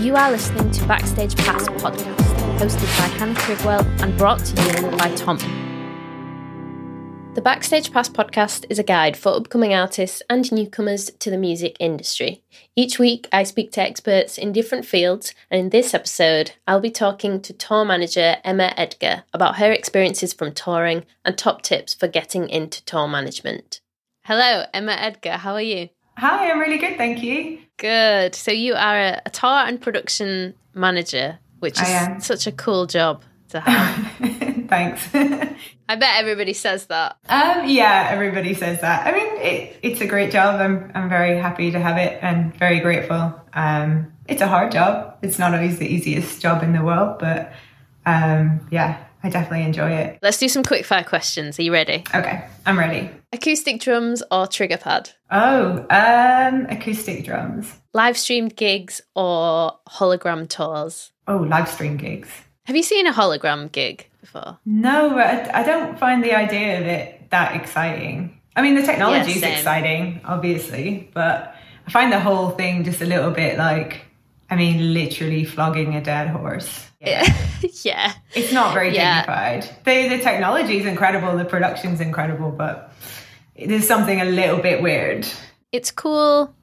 You are listening to Backstage Pass podcast, hosted by Hannah Trigwell and brought to you by Tom. The Backstage Pass podcast is a guide for upcoming artists and newcomers to the music industry. Each week, I speak to experts in different fields, and in this episode, I'll be talking to tour manager Emma Edgar about her experiences from touring and top tips for getting into tour management. Hello, Emma Edgar, how are you? Hi, I'm really good, thank you. Good. So, you are a, a tour and production manager, which is such a cool job to have. Thanks. I bet everybody says that. Um, yeah, everybody says that. I mean, it, it's a great job. I'm, I'm very happy to have it and very grateful. Um, it's a hard job. It's not always the easiest job in the world, but um, yeah, I definitely enjoy it. Let's do some quick fire questions. Are you ready? Okay, I'm ready. Acoustic drums or trigger pad? Oh, um, acoustic drums. Live streamed gigs or hologram tours? Oh, live stream gigs. Have you seen a hologram gig before? No, I, I don't find the idea of it that exciting. I mean, the technology is yeah, exciting, obviously, but I find the whole thing just a little bit like, I mean, literally flogging a dead horse. Yeah. yeah. It's not very yeah. dignified. The, the technology is incredible, the production's incredible, but there's something a little bit weird. It's cool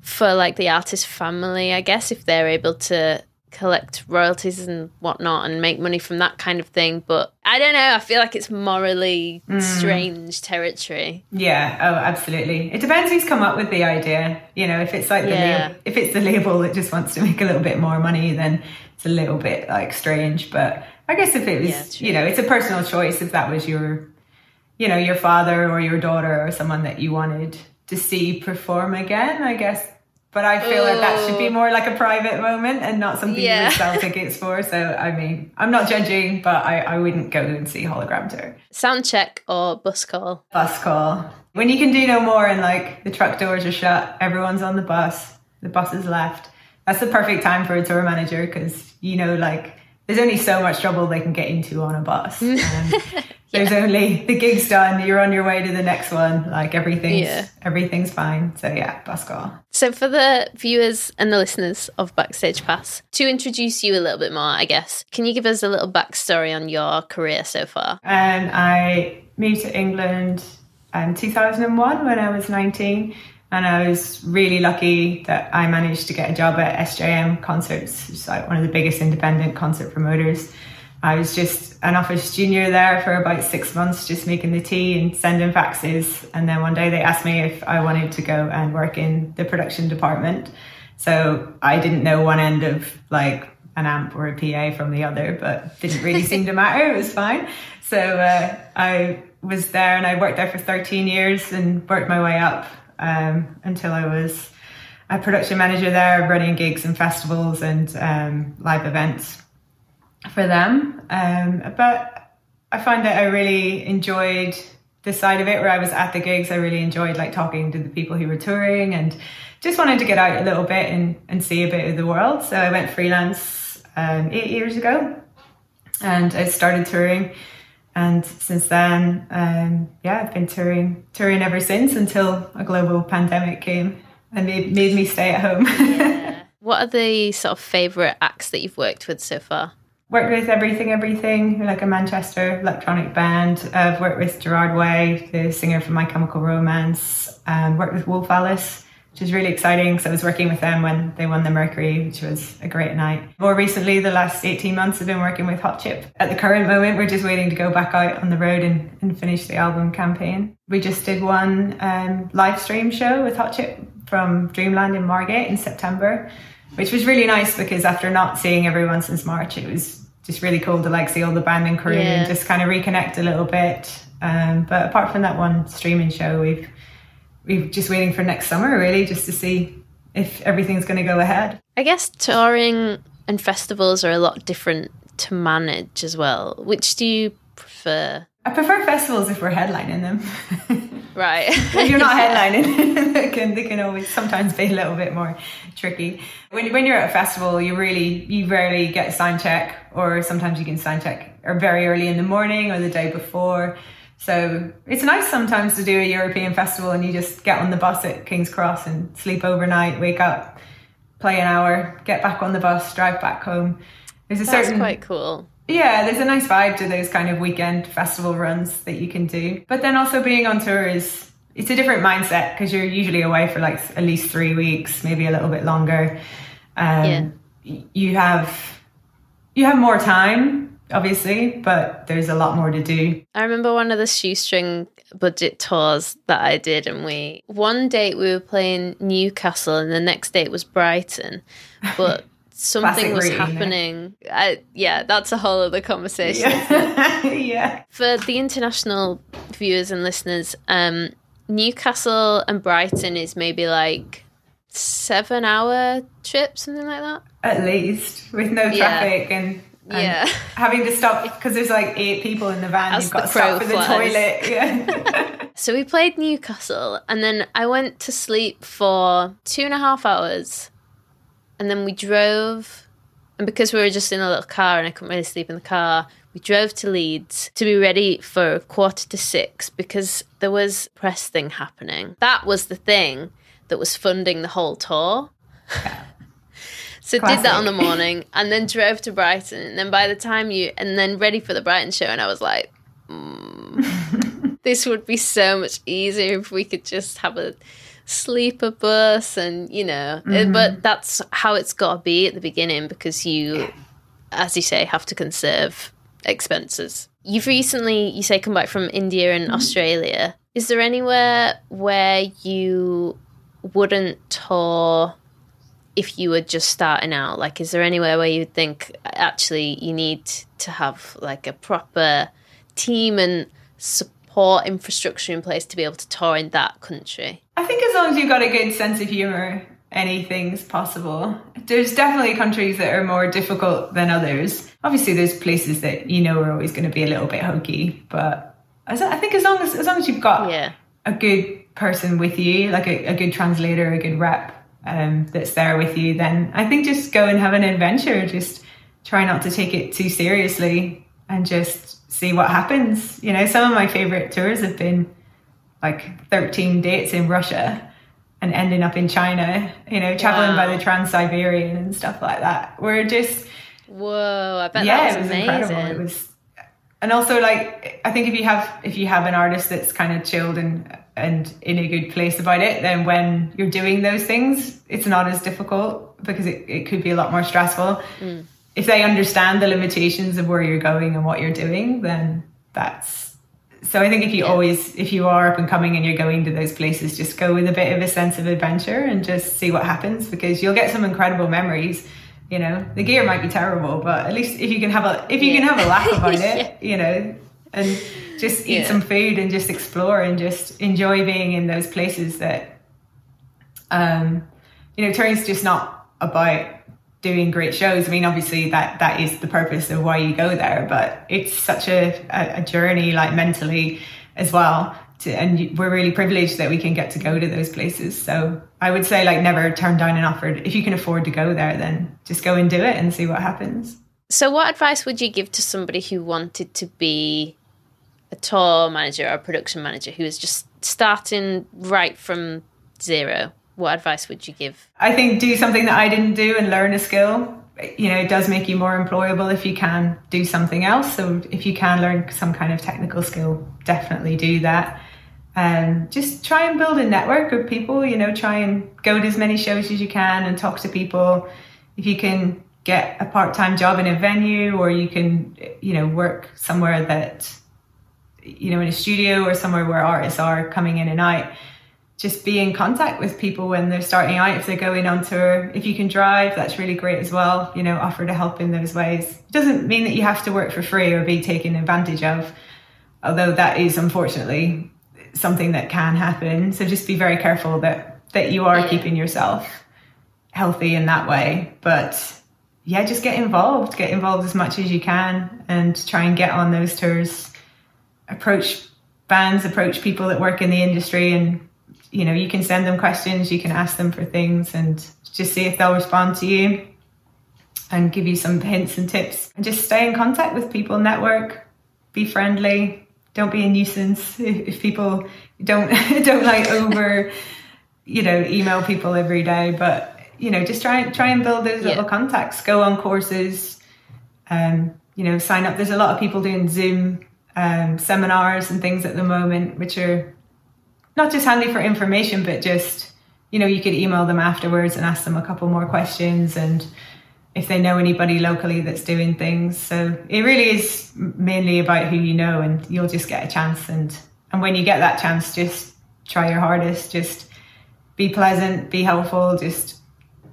for like the artist family, I guess, if they're able to collect royalties and whatnot and make money from that kind of thing. But I don't know. I feel like it's morally mm. strange territory. Yeah. Oh, absolutely. It depends who's come up with the idea. You know, if it's like the yeah. lab- if it's the label that just wants to make a little bit more money, then it's a little bit like strange. But I guess if it was, yeah, you know, it's a personal choice. If that was your, you know, your father or your daughter or someone that you wanted to see perform again, I guess but I feel Ooh. like that should be oh. more like a private moment and not something yeah. you would sell tickets for. So, I mean, I'm not judging, but I, I wouldn't go and see Hologram Tour. Sound check or bus call? Bus call. When you can do no more and like the truck doors are shut, everyone's on the bus, the bus is left. That's the perfect time for a tour manager because, you know, like there's only so much trouble they can get into on a bus. There's yeah. only the gig's done. You're on your way to the next one. Like everything's yeah. everything's fine. So yeah, bus call. So for the viewers and the listeners of Backstage Pass, to introduce you a little bit more, I guess, can you give us a little backstory on your career so far? And um, I moved to England in 2001 when I was 19. And I was really lucky that I managed to get a job at SJM Concerts, which is like one of the biggest independent concert promoters. I was just an office junior there for about six months, just making the tea and sending faxes. And then one day they asked me if I wanted to go and work in the production department. So I didn't know one end of like an amp or a PA from the other, but didn't really seem to matter. It was fine. So uh, I was there and I worked there for 13 years and worked my way up um, until I was a production manager there, running gigs and festivals and um, live events for them. Um, but I find that I really enjoyed the side of it where I was at the gigs. I really enjoyed like talking to the people who were touring and just wanted to get out a little bit and, and see a bit of the world. So I went freelance um, eight years ago and I started touring. And since then, um, yeah, I've been touring, touring ever since until a global pandemic came and made, made me stay at home. yeah. What are the sort of favorite acts that you've worked with so far? worked with Everything Everything, like a Manchester electronic band. I've worked with Gerard Way, the singer from My Chemical Romance, and worked with Wolf Alice, which is really exciting because I was working with them when they won the Mercury, which was a great night. More recently, the last 18 months, I've been working with Hot Chip. At the current moment, we're just waiting to go back out on the road and, and finish the album campaign. We just did one um, live stream show with Hot Chip from Dreamland in Margate in September which was really nice because after not seeing everyone since March, it was just really cool to like see all the band and crew yeah. and just kind of reconnect a little bit. Um, but apart from that one streaming show, we've we've just waiting for next summer really just to see if everything's going to go ahead. I guess touring and festivals are a lot different to manage as well. Which do you prefer? I prefer festivals if we're headlining them. right. if you're not headlining, they can they can always sometimes be a little bit more tricky. When when you're at a festival, you really you rarely get a sound check, or sometimes you can sign check or very early in the morning or the day before. So it's nice sometimes to do a European festival and you just get on the bus at King's Cross and sleep overnight, wake up play an hour, get back on the bus, drive back home. There's a That's certain quite cool. yeah, there's a nice vibe to those kind of weekend festival runs that you can do. But then also being on tour is it's a different mindset because you're usually away for like at least three weeks, maybe a little bit longer. Um, Yeah. You have you have more time, obviously, but there's a lot more to do. I remember one of the shoestring budget tours that I did, and we one date we were playing Newcastle, and the next date was Brighton, but something was routine, eh? happening. I, yeah, that's a whole other conversation. Yeah, yeah. For the international viewers and listeners, um, Newcastle and Brighton is maybe like seven hour trip, something like that. At least with no traffic and. and Yeah. having to stop because there's like eight people in the van. As You've got to stop for the flies. toilet. Yeah. So we played Newcastle, and then I went to sleep for two and a half hours, and then we drove. And because we were just in a little car and I couldn't really sleep in the car, we drove to Leeds to be ready for quarter to six because there was a press thing happening. That was the thing that was funding the whole tour. So did that on the morning and then drove to Brighton. And then by the time you, and then ready for the Brighton show, and I was like, "Mm, this would be so much easier if we could just have a sleeper bus and, you know, uh, but that's how it's got to be at the beginning because you, as you say, have to conserve expenses. You've recently, you say, come back from India and Australia. Is there anywhere where you wouldn't tour if you were just starting out? Like, is there anywhere where you think actually you need to have like a proper team and support infrastructure in place to be able to tour in that country? I think as long as you've got a good sense of humour, anything's possible. There's definitely countries that are more difficult than others. Obviously, there's places that you know are always going to be a little bit hokey, but I think as long as as long as you've got Yeah. a good person with you, like a, a good translator, a good rep um, that's there with you, then I think just go and have an adventure. Just try not to take it too seriously and just see what happens. You know, some of my favorite tours have been like 13 dates in Russia and ending up in China, you know, traveling by the Trans Siberian and stuff like that. We're just Whoa, I bet yeah, that it was, was amazing. incredible. It was, and also like I think if you have if you have an artist that's kind of chilled and and in a good place about it, then when you're doing those things, it's not as difficult because it, it could be a lot more stressful. Mm. If they understand the limitations of where you're going and what you're doing, then that's so I think if you always if you are up and coming and you're going to those places, just go with a bit of a sense of adventure and just see what happens because you'll get some incredible memories. You know, the gear might be terrible, but at least if you can have a if you can have a laugh about it, you know, and just eat Yeah. some food and just explore and just enjoy being in those places that um you know, touring's just not about doing great shows. I mean, obviously that that is the purpose of why you go there, but it's such a, a, a journey, like mentally as well. To, and we're really privileged that we can get to go to those places. So I would say, like, never turn down an offer. If you can afford to go there, then just go and do it and see what happens. So, what advice would you give to somebody who wanted to be a tour manager or a production manager who is just starting right from zero? What advice would you give? I think do something that I didn't do and learn a skill. You know, it does make you more employable if you can do something else. So if you can learn some kind of technical skill, definitely do that. And just try and build a network of people. You know, try and go to as many shows as you can and talk to people. If you can get a part-time job in a venue, or you can, you know, work somewhere that, you know, in a studio or somewhere where artists are coming in and out just be in contact with people when they're starting out if they're going on tour if you can drive that's really great as well you know offer to help in those ways it doesn't mean that you have to work for free or be taken advantage of although that is unfortunately something that can happen. So just be very careful that that you are keeping yourself healthy in that way. But yeah just get involved. Get involved as much as you can and try and get on those tours. Approach bands approach people that work in the industry and you know you can send them questions you can ask them for things and just see if they'll respond to you and give you some hints and tips. And just stay in contact with people network be friendly don't be a nuisance if, people don't don't like over you know email people every day but you know, just try try and build those Yeah. little contacts. Go on courses. Um, you know, sign up. There's a lot of people doing Zoom um, seminars and things at the moment, which are not just handy for information, but just you know, you could email them afterwards and ask them a couple more questions and if they know anybody locally that's doing things. So it really is mainly about who you know, and you'll just get a chance. And and when you get that chance, just try your hardest. Just be pleasant, be helpful. Just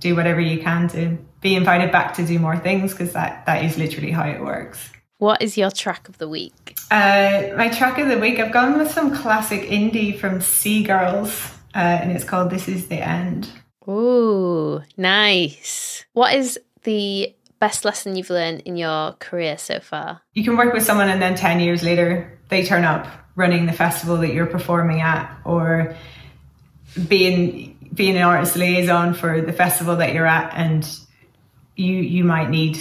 do whatever you can to be invited back to do more things because that that is literally how it works. What is your track of the week? Uh, my track of the week, I've gone with some classic indie from Sea Girls, uh, and it's called "This Is the End." Ooh, nice. What is the best lesson you've learned in your career so far? you can work with someone and then 10 years later they turn up running the festival that you're performing at or being being an artist liaison for the festival that you're at and you you might need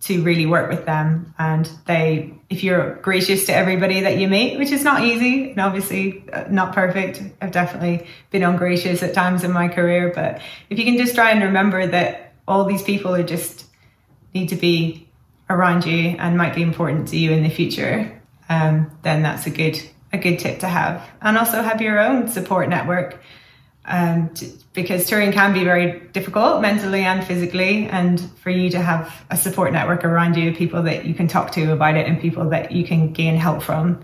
to really work with them and they if you're gracious to everybody that you meet which is not easy and obviously uh, not perfect i've definitely been ungracious at times in my career but if you can just try and remember that all these people who just need to be around you and might be important to you in the future, um, then that's a good a good tip to have. And also have your own support network, um, t- because touring can be very difficult mentally and physically. And for you to have a support network around you, people that you can talk to about it, and people that you can gain help from,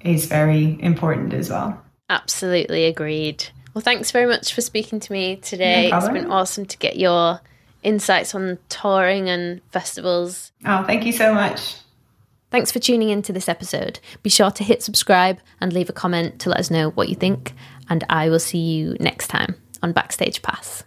is very important as well. Absolutely agreed. Well, thanks very much for speaking to me today. No it's been awesome to get your insights on touring and festivals. Oh, thank you so much. Thanks for tuning into this episode. Be sure to hit subscribe and leave a comment to let us know what you think. And I will see you next time on Backstage Pass.